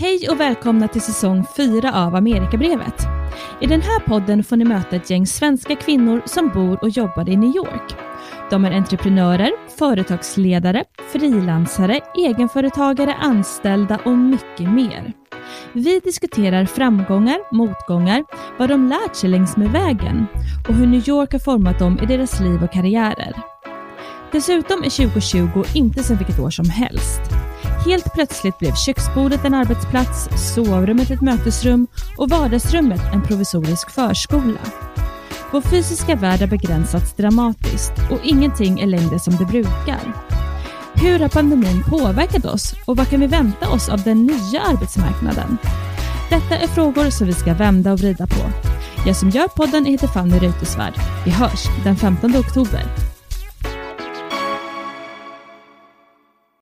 Hej och välkomna till säsong 4 av Amerikabrevet. I den här podden får ni möta ett gäng svenska kvinnor som bor och jobbar i New York. De är entreprenörer, företagsledare, frilansare, egenföretagare, anställda och mycket mer. Vi diskuterar framgångar, motgångar, vad de lärt sig längs med vägen och hur New York har format dem i deras liv och karriärer. Dessutom är 2020 inte som vilket år som helst. Helt plötsligt blev köksbordet en arbetsplats, sovrummet ett mötesrum och vardagsrummet en provisorisk förskola. Vår fysiska värld har begränsats dramatiskt och ingenting är längre som det brukar. Hur har pandemin påverkat oss och vad kan vi vänta oss av den nya arbetsmarknaden? Detta är frågor som vi ska vända och vrida på. Jag som gör podden heter Fanny Reuterswärd. Vi hörs den 15 oktober.